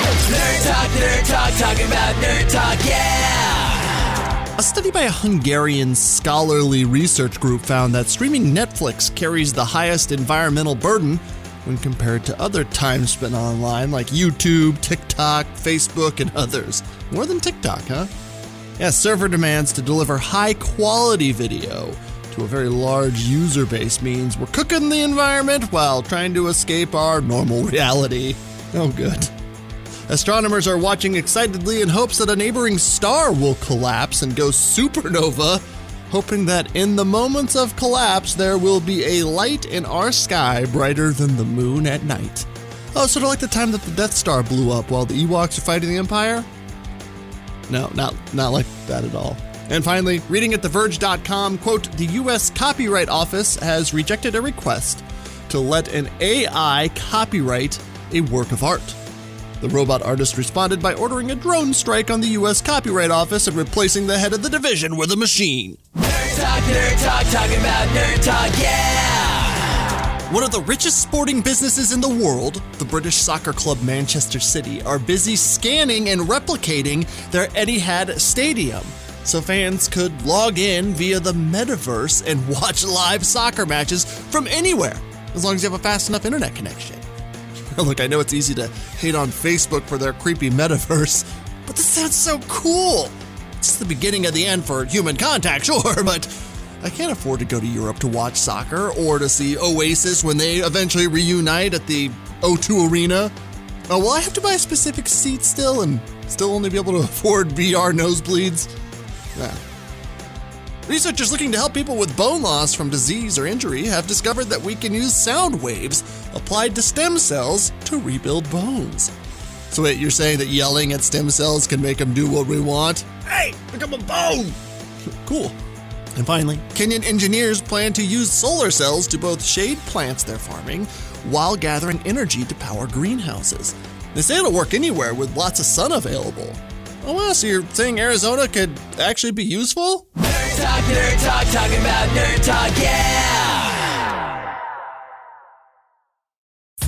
Nerd Talk, Nerd Talk, talking about Nerd Talk, yeah! A study by a Hungarian scholarly research group found that streaming Netflix carries the highest environmental burden when compared to other time spent online like YouTube, TikTok, Facebook, and others. More than TikTok, huh? Yeah, server demands to deliver high quality video to a very large user base means we're cooking the environment while trying to escape our normal reality. Oh, good. Astronomers are watching excitedly in hopes that a neighboring star will collapse and go supernova, hoping that in the moments of collapse there will be a light in our sky brighter than the moon at night. Oh, sort of like the time that the Death Star blew up while the Ewoks are fighting the Empire? No, not not like that at all. And finally, reading at TheVerge.com, quote, the U.S. Copyright Office has rejected a request to let an AI copyright a work of art. The robot artist responded by ordering a drone strike on the U.S. Copyright Office and replacing the head of the division with a machine. Nerd Talk, Nerd Talk, talking about Nerd Talk, yeah! One of the richest sporting businesses in the world, the British soccer club Manchester City, are busy scanning and replicating their Etihad Stadium so fans could log in via the metaverse and watch live soccer matches from anywhere, as long as you have a fast enough internet connection. Look, I know it's easy to hate on Facebook for their creepy metaverse, but this sounds so cool. It's the beginning of the end for human contact, sure, but I can't afford to go to Europe to watch soccer or to see Oasis when they eventually reunite at the O2 Arena. Oh, will I have to buy a specific seat still and still only be able to afford VR nosebleeds? Yeah. Researchers looking to help people with bone loss from disease or injury have discovered that we can use sound waves applied to stem cells to rebuild bones. So, wait, you're saying that yelling at stem cells can make them do what we want? Hey, become a bone! cool. And finally, Kenyan engineers plan to use solar cells to both shade plants they're farming while gathering energy to power greenhouses. They say it'll work anywhere with lots of sun available. Oh wow, so you're saying Arizona could actually be useful? Talk, Nerd Talk, talking about Nerd Talk, yeah!